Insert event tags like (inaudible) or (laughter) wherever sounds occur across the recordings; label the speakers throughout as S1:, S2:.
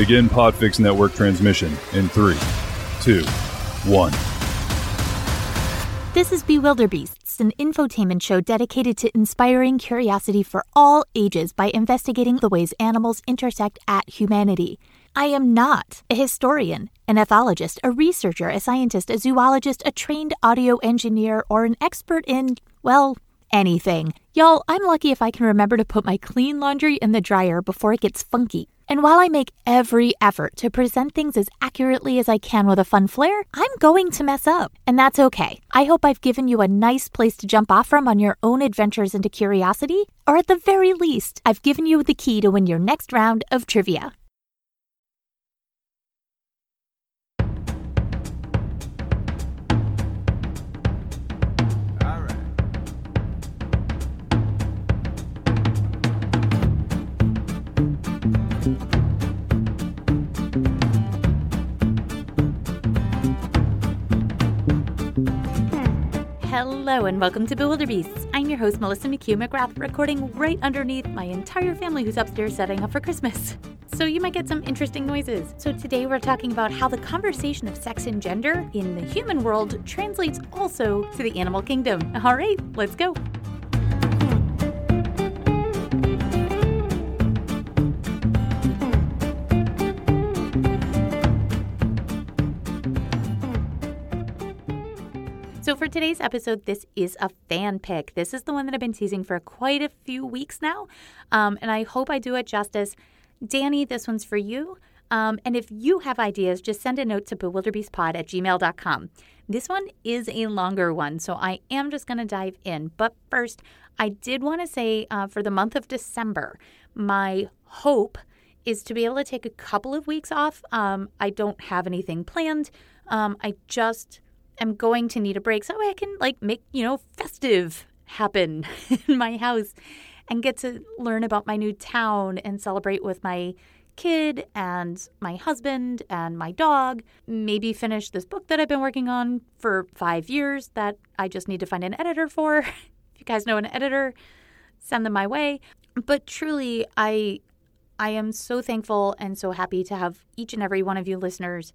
S1: Begin Podfix Network transmission in three, two, one.
S2: This is Bewilderbeasts, an infotainment show dedicated to inspiring curiosity for all ages by investigating the ways animals intersect at humanity. I am not a historian, an ethologist, a researcher, a scientist, a zoologist, a trained audio engineer, or an expert in, well, anything. Y'all, I'm lucky if I can remember to put my clean laundry in the dryer before it gets funky. And while I make every effort to present things as accurately as I can with a fun flair, I'm going to mess up. And that's okay. I hope I've given you a nice place to jump off from on your own adventures into curiosity, or at the very least, I've given you the key to win your next round of trivia. Hello and welcome to Bewilderbeasts. I'm your host, Melissa McHugh McGrath, recording right underneath my entire family who's upstairs setting up for Christmas. So you might get some interesting noises. So today we're talking about how the conversation of sex and gender in the human world translates also to the animal kingdom. All right, let's go. For today's episode, this is a fan pick. This is the one that I've been teasing for quite a few weeks now, um, and I hope I do it justice. Danny, this one's for you. Um, and if you have ideas, just send a note to bewilderbeastpod at gmail.com. This one is a longer one, so I am just going to dive in. But first, I did want to say uh, for the month of December, my hope is to be able to take a couple of weeks off. Um, I don't have anything planned. Um, I just am going to need a break so I can like make, you know, festive happen (laughs) in my house and get to learn about my new town and celebrate with my kid and my husband and my dog. Maybe finish this book that I've been working on for five years that I just need to find an editor for. (laughs) if you guys know an editor, send them my way. But truly, I I am so thankful and so happy to have each and every one of you listeners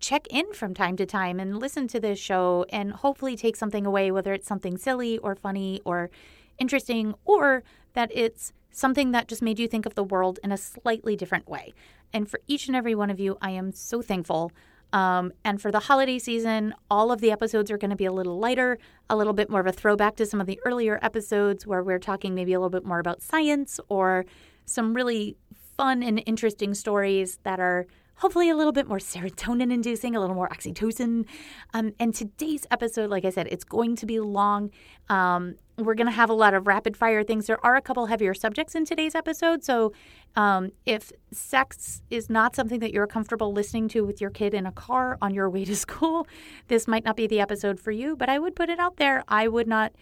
S2: check in from time to time and listen to this show and hopefully take something away, whether it's something silly or funny or interesting, or that it's something that just made you think of the world in a slightly different way. And for each and every one of you, I am so thankful. Um, and for the holiday season, all of the episodes are going to be a little lighter, a little bit more of a throwback to some of the earlier episodes where we're talking maybe a little bit more about science or some really fun and interesting stories that are hopefully a little bit more serotonin inducing, a little more oxytocin. Um, and today's episode, like I said, it's going to be long. Um, we're going to have a lot of rapid fire things. There are a couple heavier subjects in today's episode. So um, if sex is not something that you're comfortable listening to with your kid in a car on your way to school, (laughs) this might not be the episode for you. But I would put it out there. I would not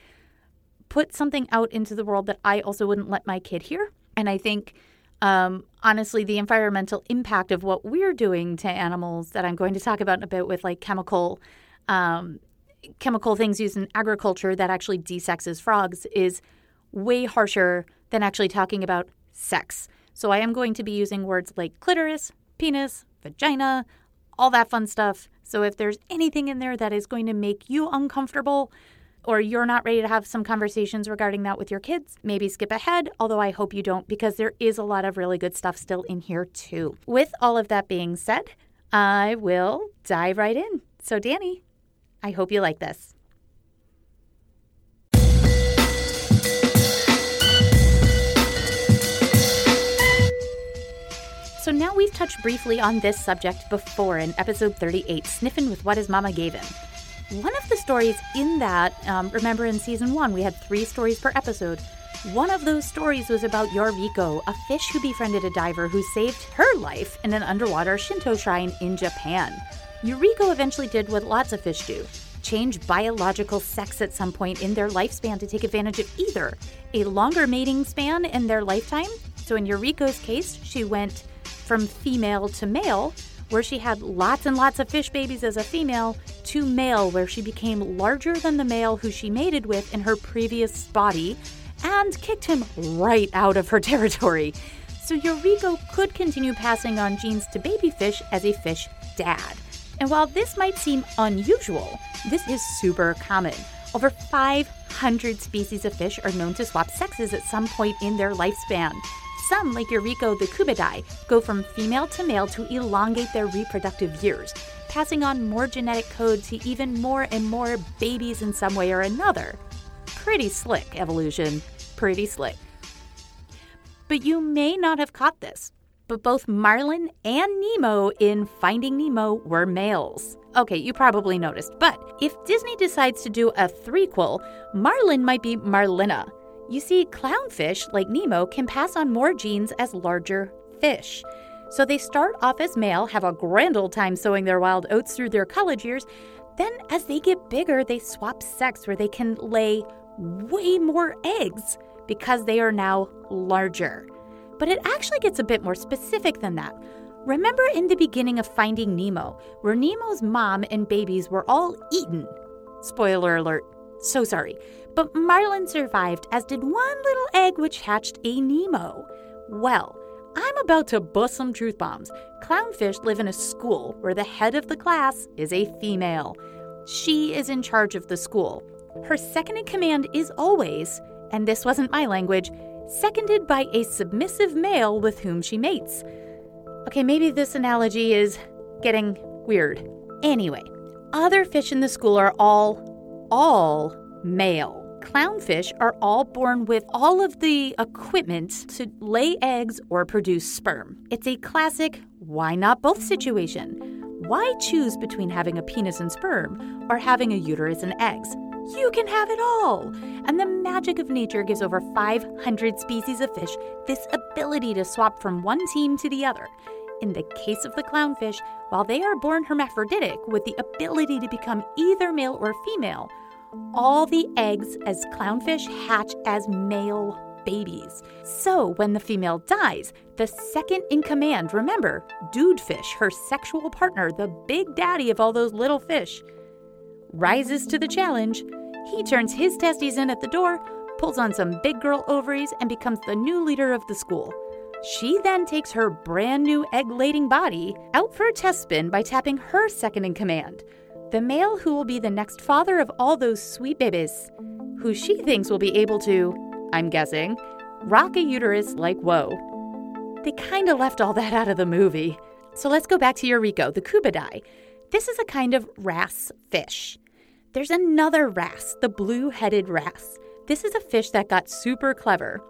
S2: put something out into the world that I also wouldn't let my kid hear. And I think um, honestly, the environmental impact of what we're doing to animals that I'm going to talk about in a bit with like chemical um, chemical things used in agriculture that actually desexes frogs is way harsher than actually talking about sex. So I am going to be using words like clitoris, penis, vagina, all that fun stuff. So if there's anything in there that is going to make you uncomfortable, or you're not ready to have some conversations regarding that with your kids, maybe skip ahead, although I hope you don't because there is a lot of really good stuff still in here too. With all of that being said, I will dive right in. So, Danny, I hope you like this. So now we've touched briefly on this subject before in episode 38, Sniffin' with What His Mama Gave Him. One of the stories in that, um, remember in season one, we had three stories per episode. One of those stories was about Yoriko, a fish who befriended a diver who saved her life in an underwater Shinto shrine in Japan. Yoriko eventually did what lots of fish do change biological sex at some point in their lifespan to take advantage of either a longer mating span in their lifetime. So, in Yoriko's case, she went from female to male, where she had lots and lots of fish babies as a female, to male, where she became larger than the male who she mated with in her previous body and kicked him right out of her (laughs) territory. So Yoriko could continue passing on genes to baby fish as a fish dad. And while this might seem unusual, this is super common. Over 500 species of fish are known to swap sexes at some point in their lifespan. Some, like Yoriko the kobudai, go from female to male to elongate their reproductive years, passing on more genetic code to even more and more babies in some way or another. Pretty slick, evolution. Pretty slick. But you may not have caught this, but both Marlin and Nemo in Finding Nemo were males. Okay, you probably noticed, but if Disney decides to do a threequel, Marlin might be Marlina. You see, clownfish, like Nemo, can pass on more genes as larger fish. So they start off as male, have a grand old time sowing their wild oats through their college years. Then, as they get bigger, they swap sex where they can lay way more eggs because they are now larger. But it actually gets a bit more specific than that. Remember in the beginning of Finding Nemo, where Nemo's mom and babies were all eaten? Spoiler alert, so sorry. But Marlin survived, as did one little egg which hatched a Nemo. Well, I'm about to bust some truth bombs. Clownfish live in a school where the head of the class is a female. She is in charge of the school. Her second in command is always, and this wasn't my language, seconded by a submissive male with whom she mates. Okay, maybe this analogy is getting weird. Anyway, other fish in the school are all, all male. Clownfish are all born with all of the equipment to lay eggs or produce sperm. It's a classic why not both situation. Why choose between having a penis and sperm or having a uterus and eggs? You can have it all! And the magic of nature gives over 500 species of fish this ability to swap from one team to the other. In the case of the clownfish, while they are born hermaphroditic with the ability to become either male or female, all the eggs as clownfish hatch as male babies. So when the female dies, the second in command, remember, dudefish, her sexual partner, the big daddy of all those little fish, rises to the challenge. He turns his testes in at the door, pulls on some big girl ovaries, and becomes the new leader of the school. She then takes her brand new egg lading body out for a test spin by tapping her second in command, the male who will be the next father of all those sweet babies, who she thinks will be able to, I'm guessing, rock a uterus like whoa. They kinda left all that out of the movie. So let's go back to Yoriko, the kobudai. This is a kind of wrasse fish. There's another wrasse, the blue headed wrasse. This is a fish that got super clever.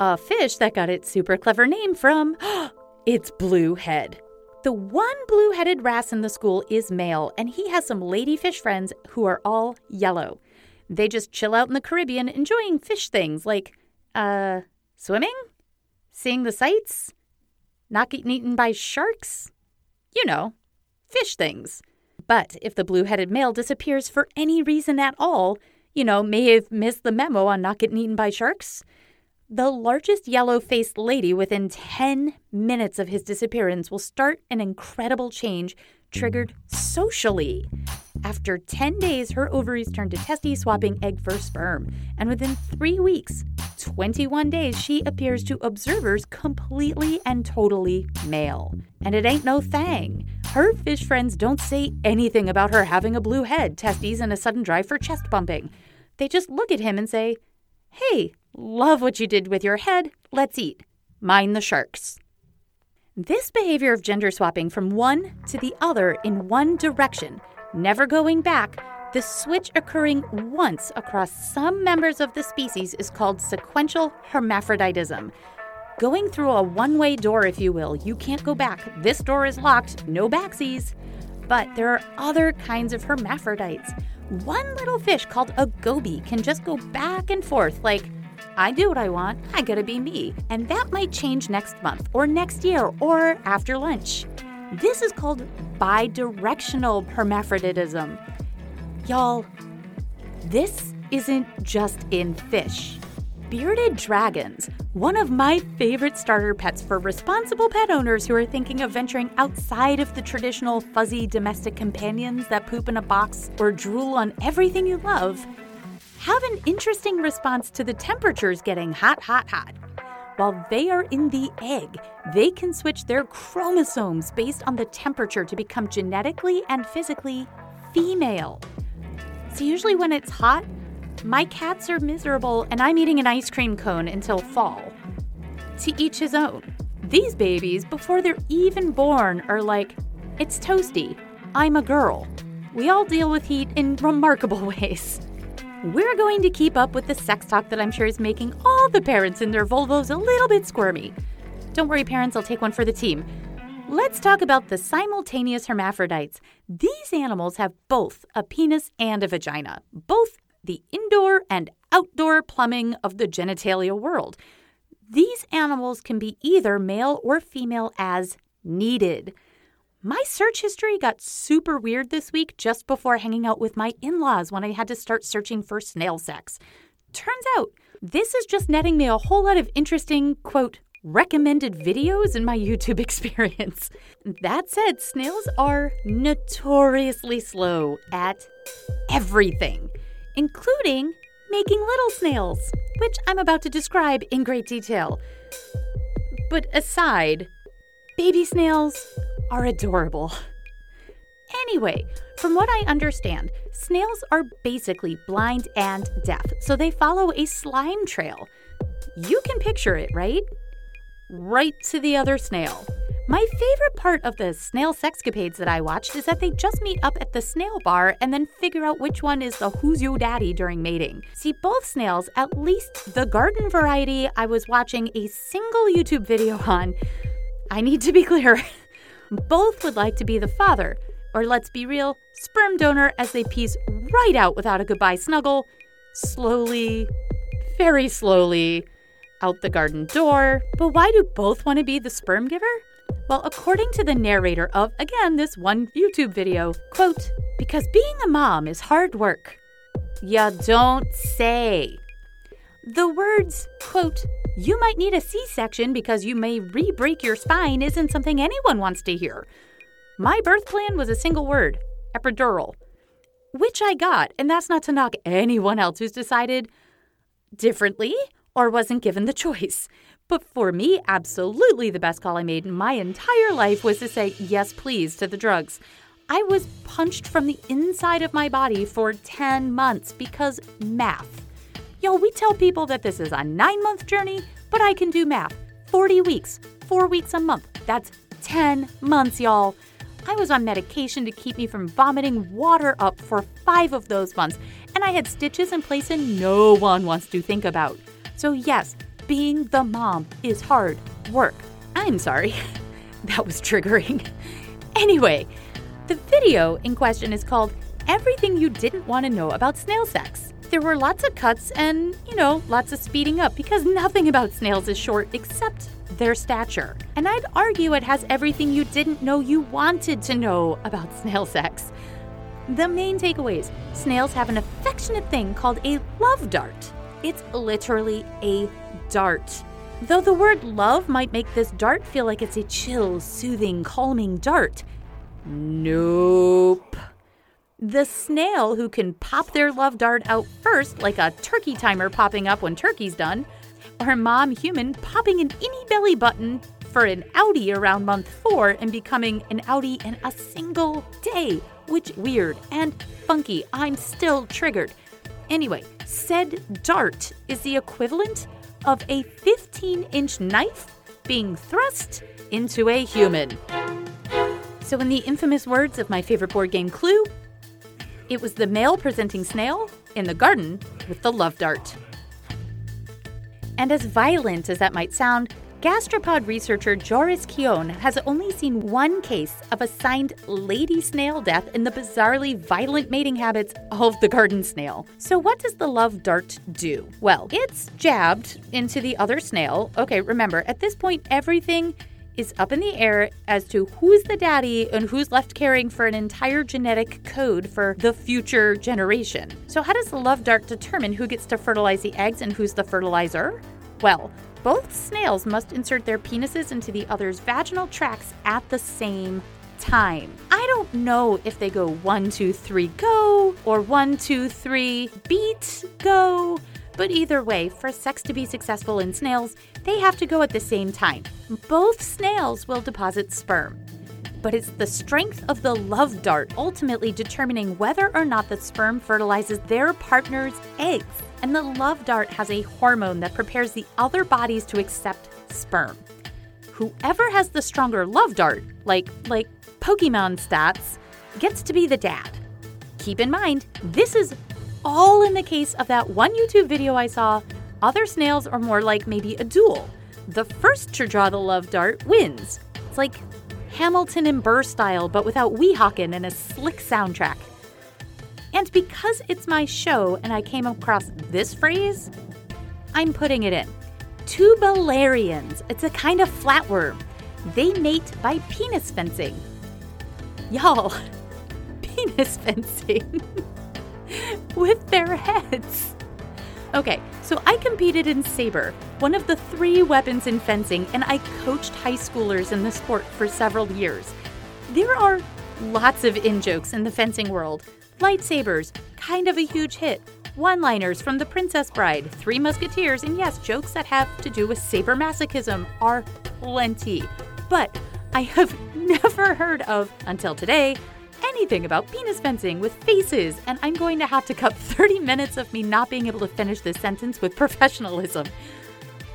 S2: A fish that got its super clever name from (gasps) its blue head. The one blue headed wrasse in the school is male, and he has some ladyfish friends who are all yellow. They just chill out in the Caribbean enjoying fish things like, uh, swimming? Seeing the sights? Not getting eaten by sharks? You know, fish things. But if the blue headed male disappears for any reason at all, you know, may have missed the memo on not getting eaten by sharks, the largest yellow faced lady within 10 minutes of his disappearance will start an incredible change triggered socially. After 10 days, her ovaries turn to testes, swapping egg for sperm. And within three weeks, 21 days, she appears to observers completely and totally male. And it ain't no thing. Her fish friends don't say anything about her having a blue head, testes, and a sudden drive for chest bumping. They just look at him and say, Hey, love what you did with your head. Let's eat. Mind the sharks. This behavior of gender swapping from one to the other in one direction, never going back, the switch occurring once across some members of the species is called sequential hermaphroditism. Going through a one way door, if you will, you can't go back. This door is locked, no backsies. But there are other kinds of hermaphrodites. One little fish called a goby can just go back and forth like, I do what I want, I gotta be me. And that might change next month, or next year, or after lunch. This is called bidirectional hermaphroditism. Y'all, this isn't just in fish. Bearded dragons, one of my favorite starter pets for responsible pet owners who are thinking of venturing outside of the traditional fuzzy domestic companions that poop in a box or drool on everything you love, have an interesting response to the temperatures getting hot, hot, hot. while they are in the egg, they can switch their chromosomes based on the temperature to become genetically and physically female. So, usually when it's hot, my cats are miserable and I'm eating an ice cream cone until fall. To each his own. These babies, before they're even born, are like, it's toasty. I'm a girl. We all deal with heat in remarkable (laughs) ways. We're going to keep up with the sex talk that I'm sure is making all the parents in their Volvos a little bit squirmy. Don't worry, parents, I'll take one for the team. Let's talk about the simultaneous hermaphrodites. These animals have both a penis and a vagina, both the indoor and outdoor plumbing of the genitalia world. These animals can be either male or female as needed. My search history got super weird this week just before hanging out with my in laws when I had to start searching for snail sex. Turns out, this is just netting me a whole lot of interesting, quote, recommended videos in my (laughs) YouTube experience. That said, snails are notoriously slow at everything, including making little snails, which I'm about to describe in great detail. But aside, baby snails are adorable. Anyway, from what I understand, snails are basically blind and deaf, so they follow a slime trail. You can picture it, right? Right to the other snail. My favorite part of the snail sexcapades that I watched is that they just meet up at the snail bar and then figure out which one is the who's your daddy during mating. See, both snails, at least the garden variety I was watching a single YouTube video on, I need to be (laughs) clear, both would like to be the father, or let's be real, sperm donor as they piece right out without a goodbye snuggle, slowly, very slowly, out the garden door. But why do both want to be the sperm giver? Well, according to the narrator of, again, this one YouTube video, quote, because being a mom is hard work. Ya don't say. The words, quote, you might need a C section because you may re break your spine isn't something anyone wants to hear. My birth plan was a single word epidural, which I got, and that's not to knock anyone else who's decided differently or wasn't given the choice. But for me, absolutely the best call I made in my entire life was to say yes, please to the drugs. I was punched from the inside of my body for 10 months because math. Yo, we tell people that this is a nine month journey, but I can do math. 40 weeks, four weeks a month. That's 10 months, y'all. I was on medication to keep me from vomiting water up for five of those months, and I had stitches in place and no one wants to think about. So, yes, being the mom is hard work. I'm sorry. (laughs) that was triggering. (laughs) Anyway, the video in question is called Everything You Didn't Want to Know About Snail Sex there were lots of cuts and, you know, lots of speeding up because nothing about snails is short except their stature. And I'd argue it has everything you didn't know you wanted to know about (laughs) snail sex. The main takeaways snails have an affectionate thing called a love dart. It's literally a dart. Though the word love might make this dart feel like it's a chill, soothing, calming dart. Nope. The snail who can pop their love dart out first, like a turkey timer popping up when turkey's done, or mom human popping an innie belly button for an outie around month four and becoming an outie in a single day. Which weird and funky. I'm still triggered. Anyway, said dart is the equivalent of a 15 inch knife being thrust into a human. So, in the infamous words of my favorite board game Clue, it was the male presenting snail in the garden with the love dart. And as violent as that might sound, gastropod researcher Joris Koene has only seen one case of a signed lady snail death in the bizarrely violent mating habits of the garden snail. So, what does the love dart do? Well, it's jabbed into the other snail. Okay, remember, at this point, everything is up in the air as to who's the daddy and who's left caring for an entire genetic code for the future generation. So, how does the love dart determine who gets to fertilize the eggs and who's the fertilizer? Well, both snails must insert their penises into the other's vaginal tracts at the same time. I don't know if they go one, two, three, go, or one, two, three, beat, go But either way, for sex to be successful in snails, they have to go at the same time. Both snails will deposit sperm. But it's the strength of the love dart ultimately determining whether or not the sperm fertilizes their partner's eggs. And the love dart has a hormone that prepares the other bodies to accept sperm. Whoever has the stronger love dart, like like Pokemon stats, gets to be the dad. Keep in mind, this is all in the case of that one YouTube video I saw. Other snails are more like maybe a duel. The first to draw the love dart wins. It's like Hamilton and Burr style, but without Weehawken and a slick soundtrack. And because it's my show and I came across this phrase, I'm putting it in. Turbellarians. It's a kind of flatworm. They mate by penis fencing. Y'all, (laughs) penis fencing (laughs) with their heads. Okay, so I competed in Saber, one of the three weapons in fencing, and I coached high schoolers in the sport for several years. There are lots of in jokes in the fencing world. Lightsabers, kind of a huge hit. One liners from The Princess Bride, Three Musketeers, and yes, jokes that have to do with saber masochism are plenty. But I have (laughs) never heard of, until today, anything about penis fencing with faces, and I'm going to have to cut (laughs) 30 minutes of me not being able to finish this sentence with professionalism.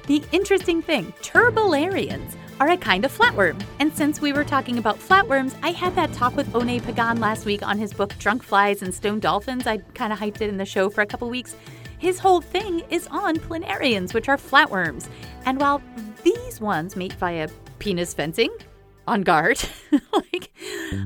S2: The interesting thing turbellarians are a kind of flatworm. And since we were talking about flatworms, I had that talk with Oné Pagán last week on his book Drunk Flies and Stoned Dolphins. I kind of hyped it in the show for a couple weeks. His whole thing is on planarians, which are flatworms. And while these ones mate via penis fencing, on guard. (laughs) like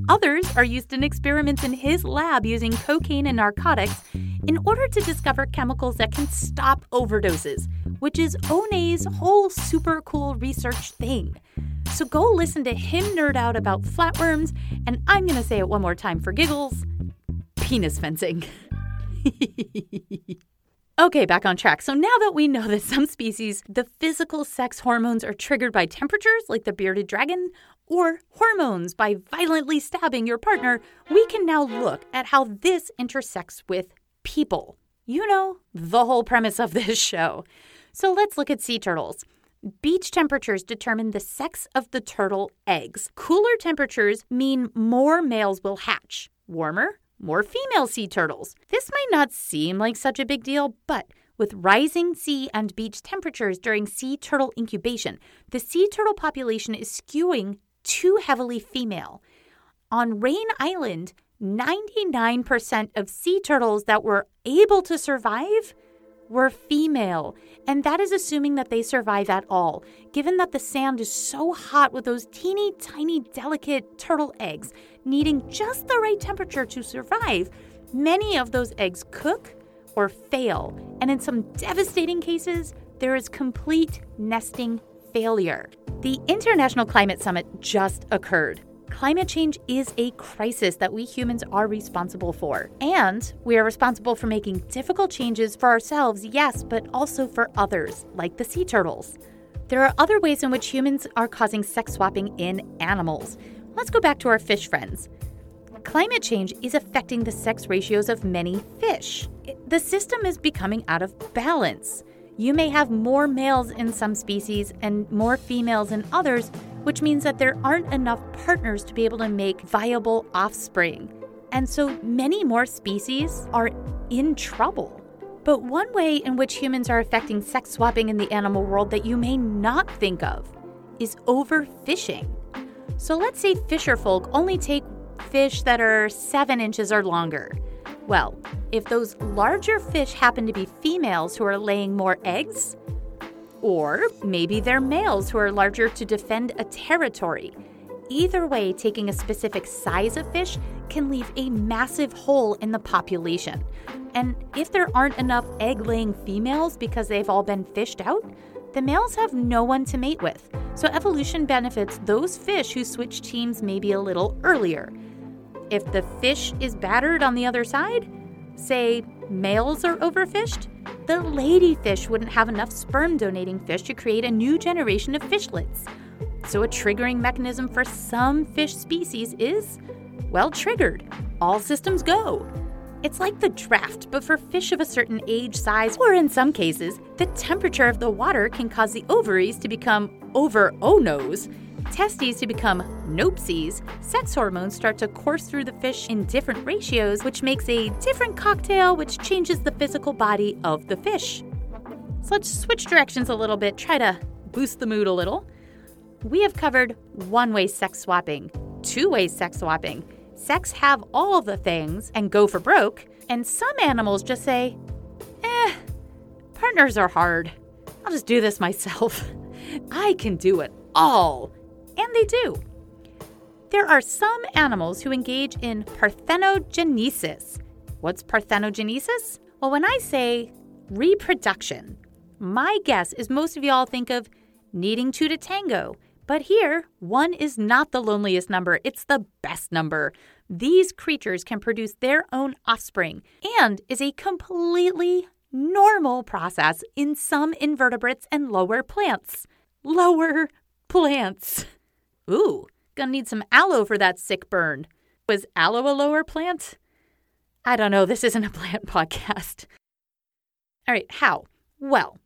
S2: others are used in experiments in his lab using cocaine and narcotics in order to discover chemicals that can stop overdoses, which is Oné's whole super cool research thing. So go listen to him nerd out about flatworms, and I'm going to say it one more time for giggles penis fencing. (laughs) Okay, back on track. So now that we know that some species, the physical sex hormones are triggered by temperatures, like the bearded dragon, or hormones by violently stabbing your partner, we can now look at how this intersects with people. You know, the whole premise of this (laughs) show. So let's look at sea turtles. Beach temperatures determine the sex of the turtle eggs. Cooler temperatures mean more males will hatch. Warmer, more female sea turtles. This might not seem like such a big deal, but with rising sea and beach temperatures during sea turtle incubation, the sea turtle population is skewing too heavily female. On Raine Island, 99% of sea turtles that were able to survive were female. And that is assuming that they survive at all, given that the sand is so hot with those teeny tiny delicate turtle eggs needing just the right temperature to survive. Many of those eggs cook or fail, and in some devastating cases, there is complete nesting failure. The International Climate Summit just occurred. Climate change is a crisis that we humans are responsible for. And we are responsible for making difficult changes for ourselves, yes, but also for others, like the sea turtles. There are other ways in which humans are causing sex swapping in animals. Let's go back to our fish friends. Climate change is affecting the sex ratios of many fish. The system is becoming out of balance. You may have more males in some species and more females in others, which means that there aren't enough partners to be able to make viable offspring. And so many more species are in trouble. But one way in which humans are affecting sex swapping in the animal world that you may not think of is overfishing. So let's say fisher folk only take fish that are seven inches or longer. Well, if those larger fish happen to be females who are laying more eggs, or maybe they're males who are larger to defend a territory. Either way, taking a specific size of fish can leave a massive hole in the population. And if there aren't enough egg laying females because they've all been fished out, the males have no one to mate with. So evolution benefits those fish who switch teams maybe a little earlier. If the fish is battered on the other side, say males are overfished, the ladyfish wouldn't have enough sperm donating fish to create a new generation of fishlets. So, a triggering mechanism for some fish species is, well, triggered. All systems go. It's like the draft, but for fish of a certain age, size, or in some cases, the temperature of the water can cause the ovaries to become over onos, testes to become nopesies, sex hormones start to course through the fish in different ratios, which makes a different cocktail, which changes the physical body of the fish. So let's switch directions a little bit, try to boost the mood a little. We have covered one way sex swapping, two way sex swapping. Sex have all the things and go for broke, and some animals just say, eh, partners are hard. I'll just do this myself. (laughs) I can do it all. And they do. There are some animals who engage in parthenogenesis. What's parthenogenesis? Well, when I say reproduction, my guess is most of y'all think of needing two to tango. But here, one is not the loneliest number, it's the best number. These creatures can produce their own offspring and is a completely normal process in some invertebrates and lower plants. Lower plants. Ooh, gonna need some aloe for that sick burn. Was aloe a lower plant? I don't know, this isn't a (laughs) plant podcast. All right, how? Well,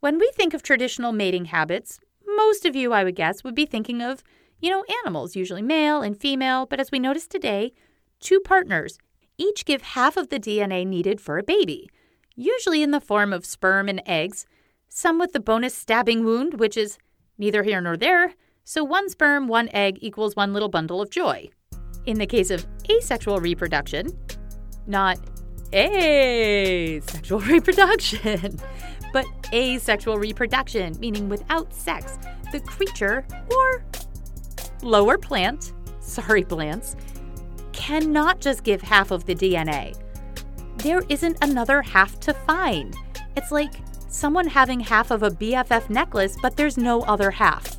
S2: when we think of traditional mating habits, most of you, I would guess, would be thinking of, you know, animals, usually male and female, but as we noticed today, two partners each give half of the DNA needed for a baby, usually in the form of sperm and eggs, some with the bonus stabbing wound, which is neither here nor there, so one sperm, one egg equals one little bundle of joy. In the case of asexual reproduction, not asexual (laughs) reproduction but asexual reproduction, meaning without sex, the creature or lower plant, sorry, plants, cannot just give half of the DNA. There isn't another half to find. It's like someone having half of a BFF necklace, but there's no other half.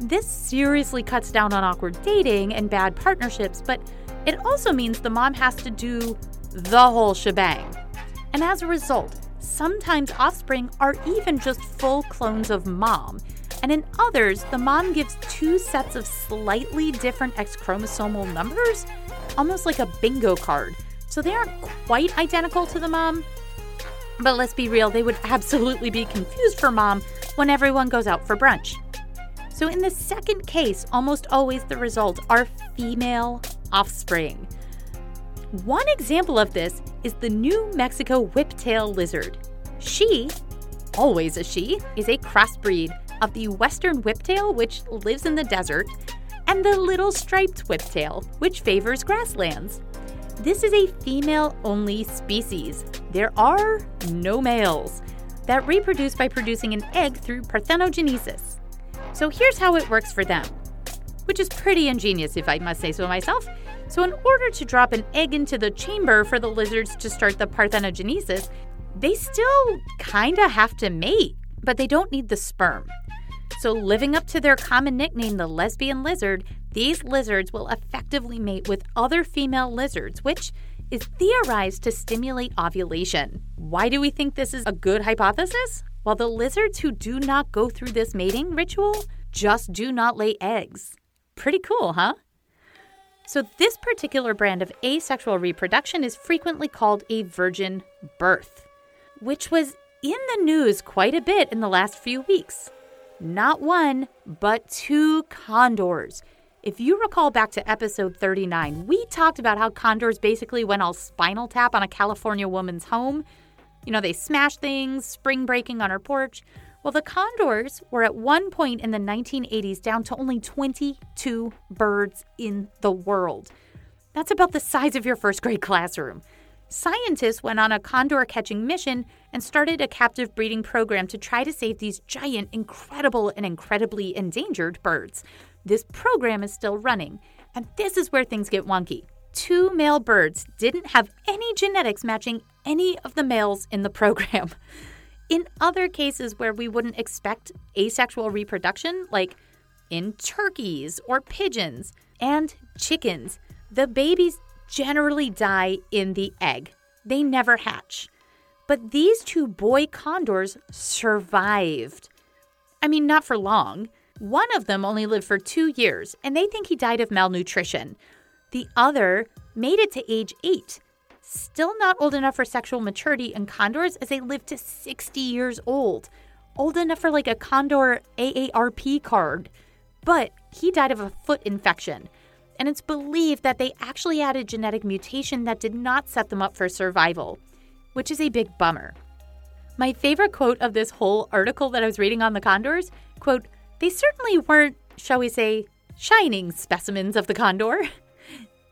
S2: This seriously cuts down on awkward dating and bad partnerships, but it also means the mom has to do the whole shebang. And as a result, Sometimes offspring are even just full clones of mom, and in others, the mom gives two sets of slightly different X chromosomal numbers, almost like a bingo card. So they aren't quite identical to the mom. But let's be real, they would (laughs) absolutely be confused for mom when everyone goes out for brunch. So in the second case, almost always the result are female offspring. One example of this is the New Mexico whiptail lizard. She, always a she, is a crossbreed of the western whiptail, which lives in the desert, and the little striped whiptail, which favors grasslands. This is a female only species. There are no males that reproduce by producing an egg through parthenogenesis. So here's how it works for them, which is pretty ingenious if I must say so myself. So, in order to drop an egg into the chamber for the lizards to start the parthenogenesis, they still kinda have to mate, but they don't need the sperm. So, living up to their common nickname, the lesbian lizard, these lizards will effectively mate with other female lizards, which is theorized to stimulate ovulation. Why do we think this is a good hypothesis? Well, the lizards who do not go through this mating ritual just do not lay eggs. Pretty cool, huh? So, this particular brand of asexual reproduction is frequently called a virgin birth, which was in the news quite a bit in the last few weeks. Not one, but two condors. If you recall back to episode 39, we talked about how condors basically went all spinal tap on a California woman's home. You know, they smashed things, spring breaking on her porch. Well, the condors were at one point in the 1980s down to only 22 birds in the world. That's about the size of your first grade classroom. Scientists went on a condor catching mission and started a captive breeding program to try to save these giant, incredible, and incredibly endangered birds. This program is still running, and this is where things get wonky. Two male birds didn't have any genetics matching any of the males in the program. (laughs) In other cases where we wouldn't expect asexual reproduction, like in turkeys or pigeons and chickens, the babies generally die in the egg. They never hatch. But these two boy condors survived. I mean, not for long. One of them only lived for two years, and they think he died of malnutrition. The other made it to age eight. Still not old enough for sexual maturity in condors as they live to 60 years old. Old enough for like a condor AARP card. But he died of a foot infection. And it's believed that they actually had a genetic mutation that did not set them up for survival, which is a big bummer. My favorite quote of this whole article that I was reading on the condors, quote, they certainly weren't, shall we say, shining specimens of the condor. (laughs)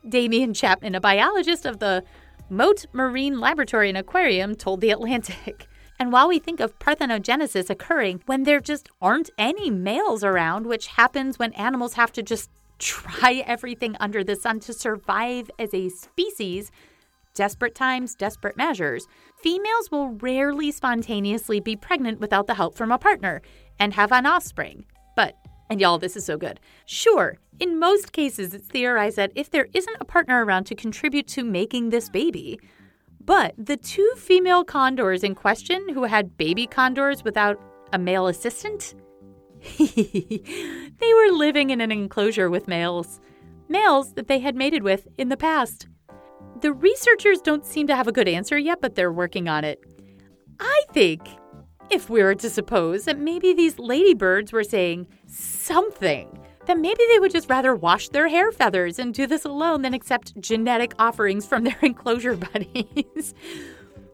S2: Demian Chapman, a biologist of the Mote Marine Laboratory and Aquarium, told The Atlantic. (laughs) And while we think of parthenogenesis occurring when there just aren't any males around, which happens when animals have to just try (laughs) everything under the sun to survive as a species, desperate times, desperate measures, females will rarely spontaneously be pregnant without the help from a partner and have an offspring. And y'all, this is so good. Sure, in most cases, it's theorized that if there isn't a partner around to contribute to making this baby, but the two female condors in question who had baby condors without a male assistant, (laughs) they were living in an enclosure with males, males that they had mated with in the past. The researchers don't seem to have a good answer yet, but they're working on it. I think if we were to suppose that maybe these ladybirds were saying something, that maybe they would just rather wash their hair feathers and do this alone than accept genetic offerings from their (laughs) enclosure buddies.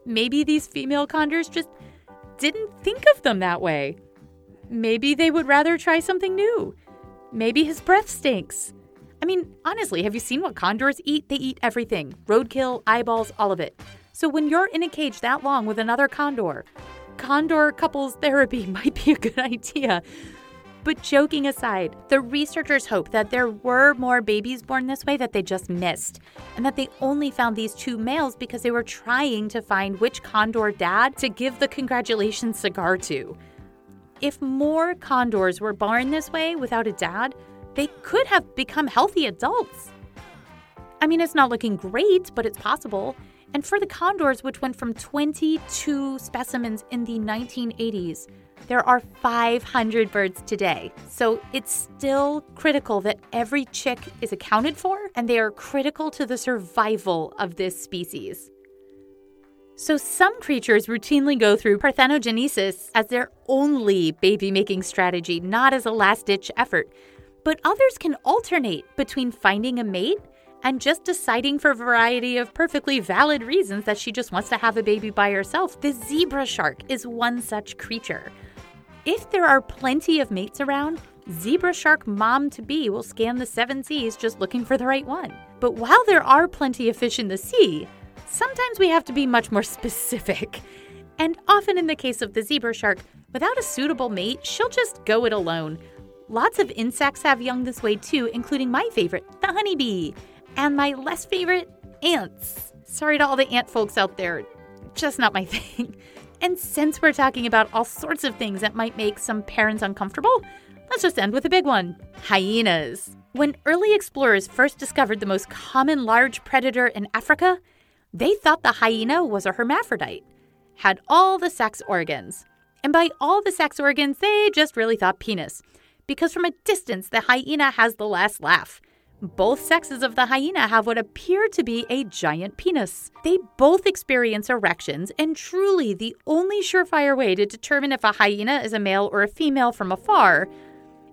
S2: maybe these female condors just didn't think of them that way. Maybe they would rather try something new. Maybe his breath stinks. I mean, honestly, have you seen what condors eat? They eat everything roadkill, eyeballs, all of it. So when you're in a cage that long with another condor, condor couples therapy (laughs) might be a good idea. But joking aside, the researchers hope that there were more babies born this way that they just missed, and that they only found these two males because they were trying to find which condor dad to give the congratulations cigar to. If more condors were born this way without a dad, they could have become healthy adults. I mean, it's not looking great, but it's possible. And for the condors, which went from 22 specimens in the 1980s, there are 500 birds today. So it's still critical that every chick is accounted for, and they are critical to the survival of this species. So, some creatures routinely go through parthenogenesis as their only baby making strategy, not as a last ditch effort. But others can alternate between finding a mate and just deciding for a variety of perfectly valid reasons that she just wants to have a baby by herself. The zebra shark is one such creature. If there are plenty of mates around, zebra shark mom to be will scan the seven seas just looking for the right one. But while there are plenty of fish in the sea, sometimes we have to be much more (laughs) specific. And often in the case of the zebra shark, without a suitable mate, she'll just go it alone. Lots of insects have young this way too, including my favorite, the honeybee and my less favorite, ants. Sorry to all the ant folks out there, just not my (laughs) thing. And since we're talking about all sorts of things that might make some parents uncomfortable, let's just end with a big one hyenas. When early explorers first discovered the most common large predator in Africa, they thought the hyena was a hermaphrodite, had all the sex organs. And by all the sex organs, they just really thought penis. Because from a distance, the hyena has the last laugh. Both sexes of the hyena have what appear to be a giant penis. They both experience erections, and truly the only surefire way to determine if a hyena is a male or a female from afar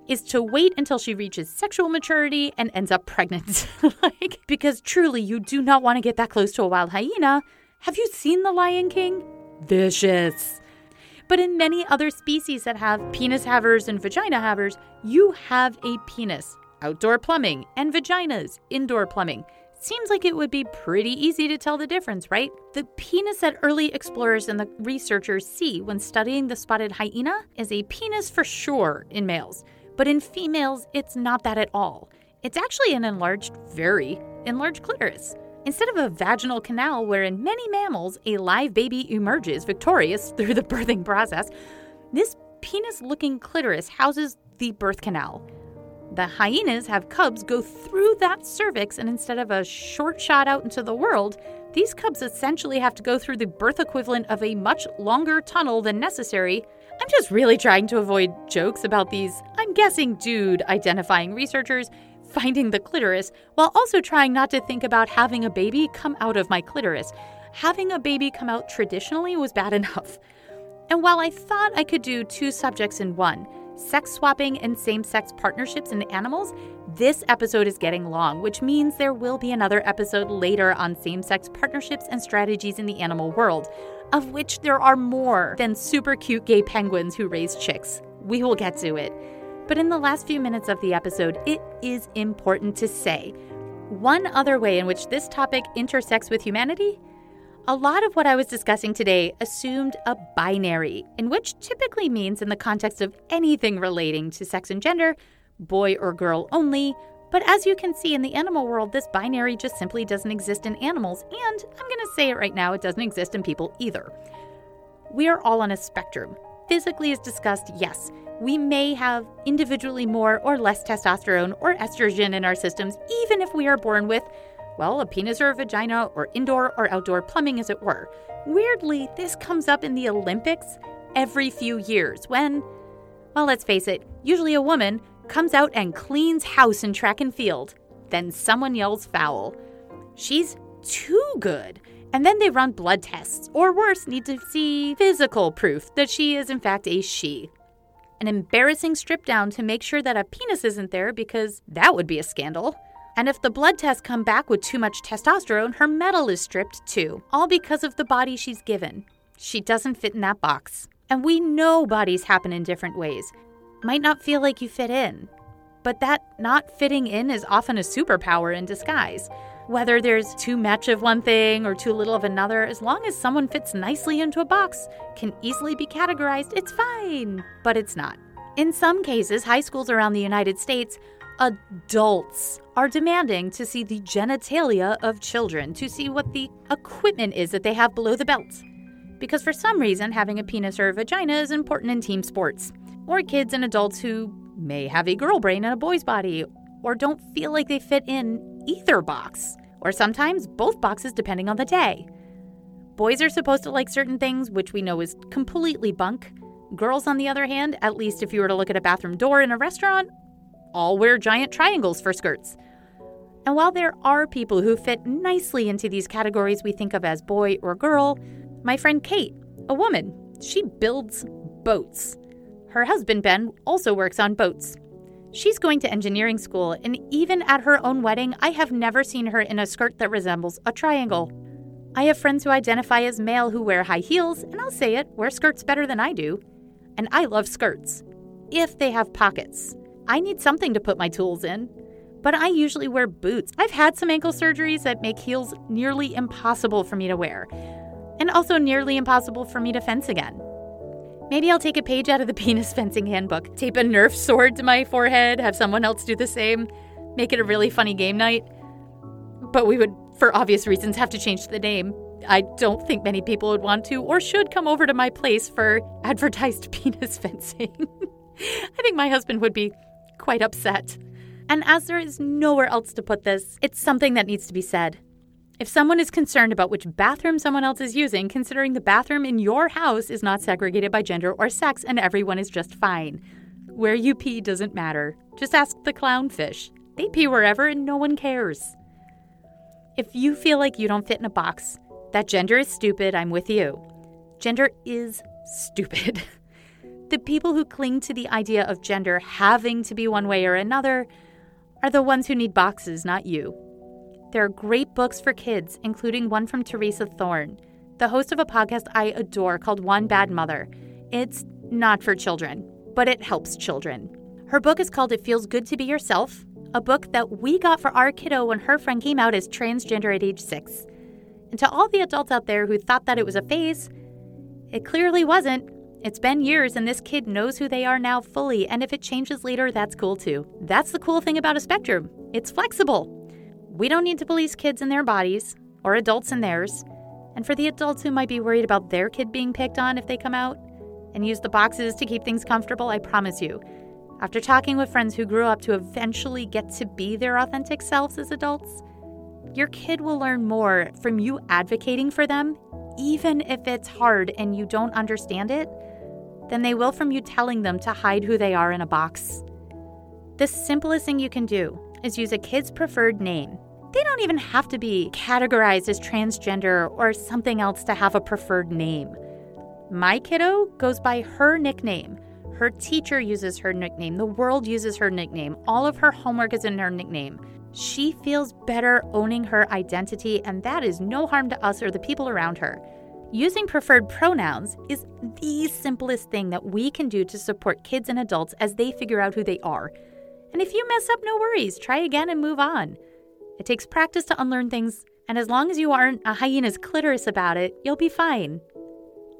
S2: is to wait until she reaches sexual maturity and ends up pregnant. (laughs) like, because truly, you do not want to get that close to a wild hyena. Have you seen The Lion King? Vicious. But in many other species that have penis havers and vagina havers, you have a penis outdoor plumbing, and vaginas, indoor plumbing. Seems like it would be pretty easy to tell the difference, right? The penis that early explorers and the researchers see when studying the spotted hyena is a penis for sure in males, but in females, it's not that at all. It's actually an enlarged, very enlarged clitoris. Instead of a vaginal canal where in many mammals a live baby emerges victorious (laughs) through the birthing process, this penis looking clitoris houses the birth canal. The hyenas have cubs go through that cervix, and instead of a short shot out into the world, these cubs essentially have to go through the birth equivalent of a much longer tunnel than necessary. I'm just really trying to avoid jokes about these, I'm guessing, dude identifying researchers finding the clitoris while also trying not to think about having a baby come out of my clitoris. Having a baby come out traditionally was bad (laughs) enough. And while I thought I could do two subjects in one, sex swapping and same sex partnerships in animals, this episode is getting long, which means there will be another episode later on same sex partnerships and strategies in the animal world, of which there are more than super cute gay penguins who raise chicks. We will get to it. But in the last few minutes of the episode, it is important to say one other way in which this topic intersects with humanity. A lot of what I was discussing today assumed a binary, in which typically means, in the context of anything relating to sex and gender, boy or girl only. But as you can see in the animal world, this binary just simply doesn't exist in animals, and I'm going to say it right now, it doesn't exist in people either. We are all on a spectrum. Physically, as discussed, yes, we may have individually more or less testosterone or estrogen in our systems, even if we are born with, well, a penis or a vagina or indoor or outdoor plumbing, as it were. Weirdly, this comes up in the Olympics every few years when, well, let's face it, usually a woman comes out and cleans house in track and field. Then someone yells foul. She's too good. And then they run blood tests, or worse, need to see physical proof that she is in fact a she an embarrassing strip down to make sure that a penis isn't there because that would be a scandal. And if the blood tests come back with too much testosterone, her medal is stripped too, all because of the body she's given. She doesn't fit in that box. And we know bodies happen in different ways. Might not feel like you fit in, but that not fitting in is often a superpower in disguise. Whether there's too much of one thing or too little of another, as long as someone fits nicely into a box, can easily be categorized, it's fine. But it's not. In some cases, high schools around the United States, adults are demanding to see the genitalia of children, to see what the equipment is that they have below the belt. Because for some reason, having a penis or a vagina is important in team sports. Or kids and adults who may have a girl brain and a boy's body, or don't feel like they fit in either box, or sometimes both boxes depending on the day. Boys are supposed to like certain things, which we know is completely bunk. Girls, on the other hand, at least if you were to look at a bathroom door in a restaurant, all wear giant triangles for skirts. And while there are people who fit nicely into these categories we think of as boy or girl, my friend Kate, a woman, she builds boats. Her husband Ben also works on boats. She's going to engineering school, and even at her own wedding, I have never seen her in a skirt that resembles a triangle. I have friends who identify as male who wear high heels, and I'll say it, wear skirts better than I do. And I love skirts, if they have pockets. I need something to put my tools in. But I usually wear boots. I've had some ankle surgeries that make heels nearly impossible for me to wear, and also nearly impossible for me to fence again. Maybe I'll take a page out of the (laughs) penis fencing handbook, tape a Nerf sword to my forehead, have someone else do the same, make it a really funny game night. But we would, for obvious reasons, have to change the name. I don't think many people would want to or should come over to my place for (laughs) advertised (laughs) penis fencing. I think my husband would be quite upset. And as there is nowhere else to put this, it's something that needs to be said. If someone is concerned about which bathroom someone else is using, considering the bathroom in your house is not segregated by gender or sex and everyone is just fine. Where you pee doesn't matter. Just ask the clownfish. They pee wherever and no one cares. If you feel like you don't fit in a box, that gender is stupid, I'm with you. Gender is stupid. (laughs) the people who cling to the idea of gender having to be one way or another are the ones who need boxes, not you. There are great books for kids, including one from Theresa Thorn, the host of a podcast I adore called One Bad Mother. It's not for children, but it helps children. Her book is called It Feels Good to Be Yourself, a book that we got for our kiddo when her friend came out as transgender at age six. And to all the adults out there who thought that it was a phase, it clearly wasn't. It's been years, and this kid knows who they are now fully, and if it changes later, that's cool too. That's the cool thing about a spectrum it's flexible. We don't need to police kids in their bodies or adults in theirs. And for the adults who might be worried about their kid being picked on if they come out and use the boxes to keep things comfortable, I promise you, after talking with friends who grew up to eventually get to be their authentic selves as adults, your kid will learn more from you advocating for them, even if it's hard and you don't understand it, than they will from you telling them to hide who they are in a box. The simplest thing you can do is use a kid's preferred name. They don't even have to be categorized as transgender or something else to have a preferred name. My kiddo goes by her nickname. Her teacher uses her nickname. The world uses her nickname. All of her homework is in her nickname. She feels better owning her identity, and that is no harm to us or the people around her. Using preferred pronouns is the simplest thing that we can do to support kids and adults as they figure out who they are. And if you mess up, no worries. Try again and move on. It takes practice to unlearn things, and as long as you aren't a hyena's clitoris about it, you'll be fine.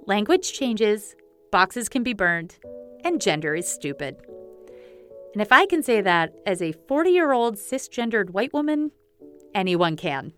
S2: Language changes, boxes can be burned, and gender is stupid. And if I can say that as a 40 year old cisgendered white woman, anyone can.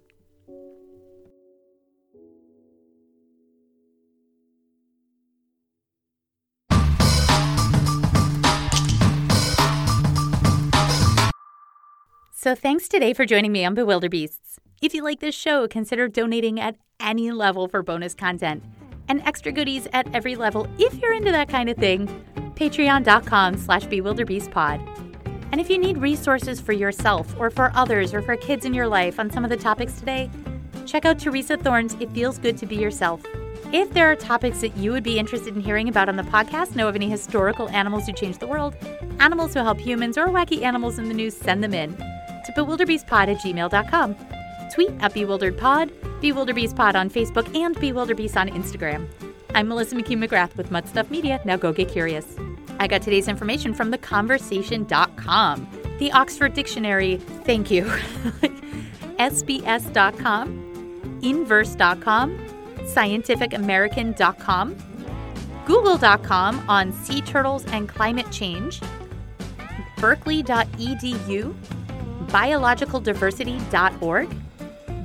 S2: So, thanks today for joining me on Bewilderbeasts. If you like this show, consider donating at any level for bonus content and extra goodies at every level if you're into that kind of thing. Patreon.com slash bewilderbeastpod. And if you need resources for yourself or for others or for kids in your life on some of the topics today, check out Theresa Thorn's It Feels Good to Be Yourself. If there are topics that you would be interested in hearing about on the podcast, know of any historical animals who changed the world, animals who help humans, or wacky animals in the news, send them in to bewilderbeastpod at gmail.com. Tweet at bewilderedpod, bewilderbeastpod on Facebook, and bewilderbeast on Instagram. I'm Melissa McCune McGrath with Mud Stuff Media. Now go get curious. I got today's information from theconversation.com, the Oxford Dictionary, thank you, (laughs) SBS.com, Inverse.com, scientificamerican.com, google.com on sea turtles and climate change, berkeley.edu, biologicaldiversity.org,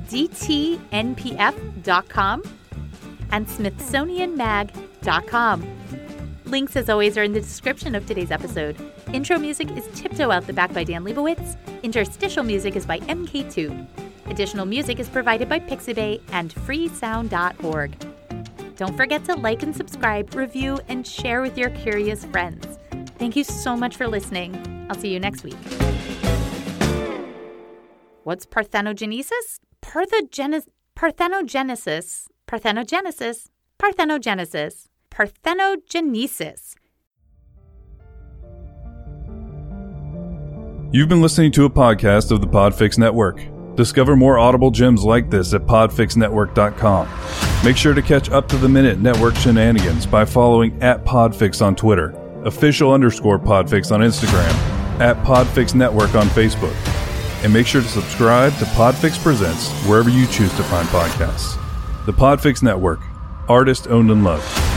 S2: dtnpf.com, and smithsonianmag.com. Links, as always, are in the description of today's episode. Intro music is Tiptoe Out the Back by Dan Lebowitz. Interstitial music is by MK2. Additional music is provided by Pixabay and freesound.org. Don't forget to like and subscribe, review, and share with your curious friends. Thank you so much for listening. I'll see you next week. What's parthenogenesis? Parthenogenesis. Parthenogenesis. Parthenogenesis. Parthenogenesis. Parthenogenesis.
S1: You've been listening to a podcast of the Podfix Network. Discover more audible gems like this at podfixnetwork.com. Make sure to catch up to the minute network shenanigans by following at Podfix on Twitter, official underscore Podfix on Instagram, at Podfix Network on Facebook. And make sure to subscribe to Podfix Presents wherever you choose to find podcasts. The Podfix Network, artist owned and loved.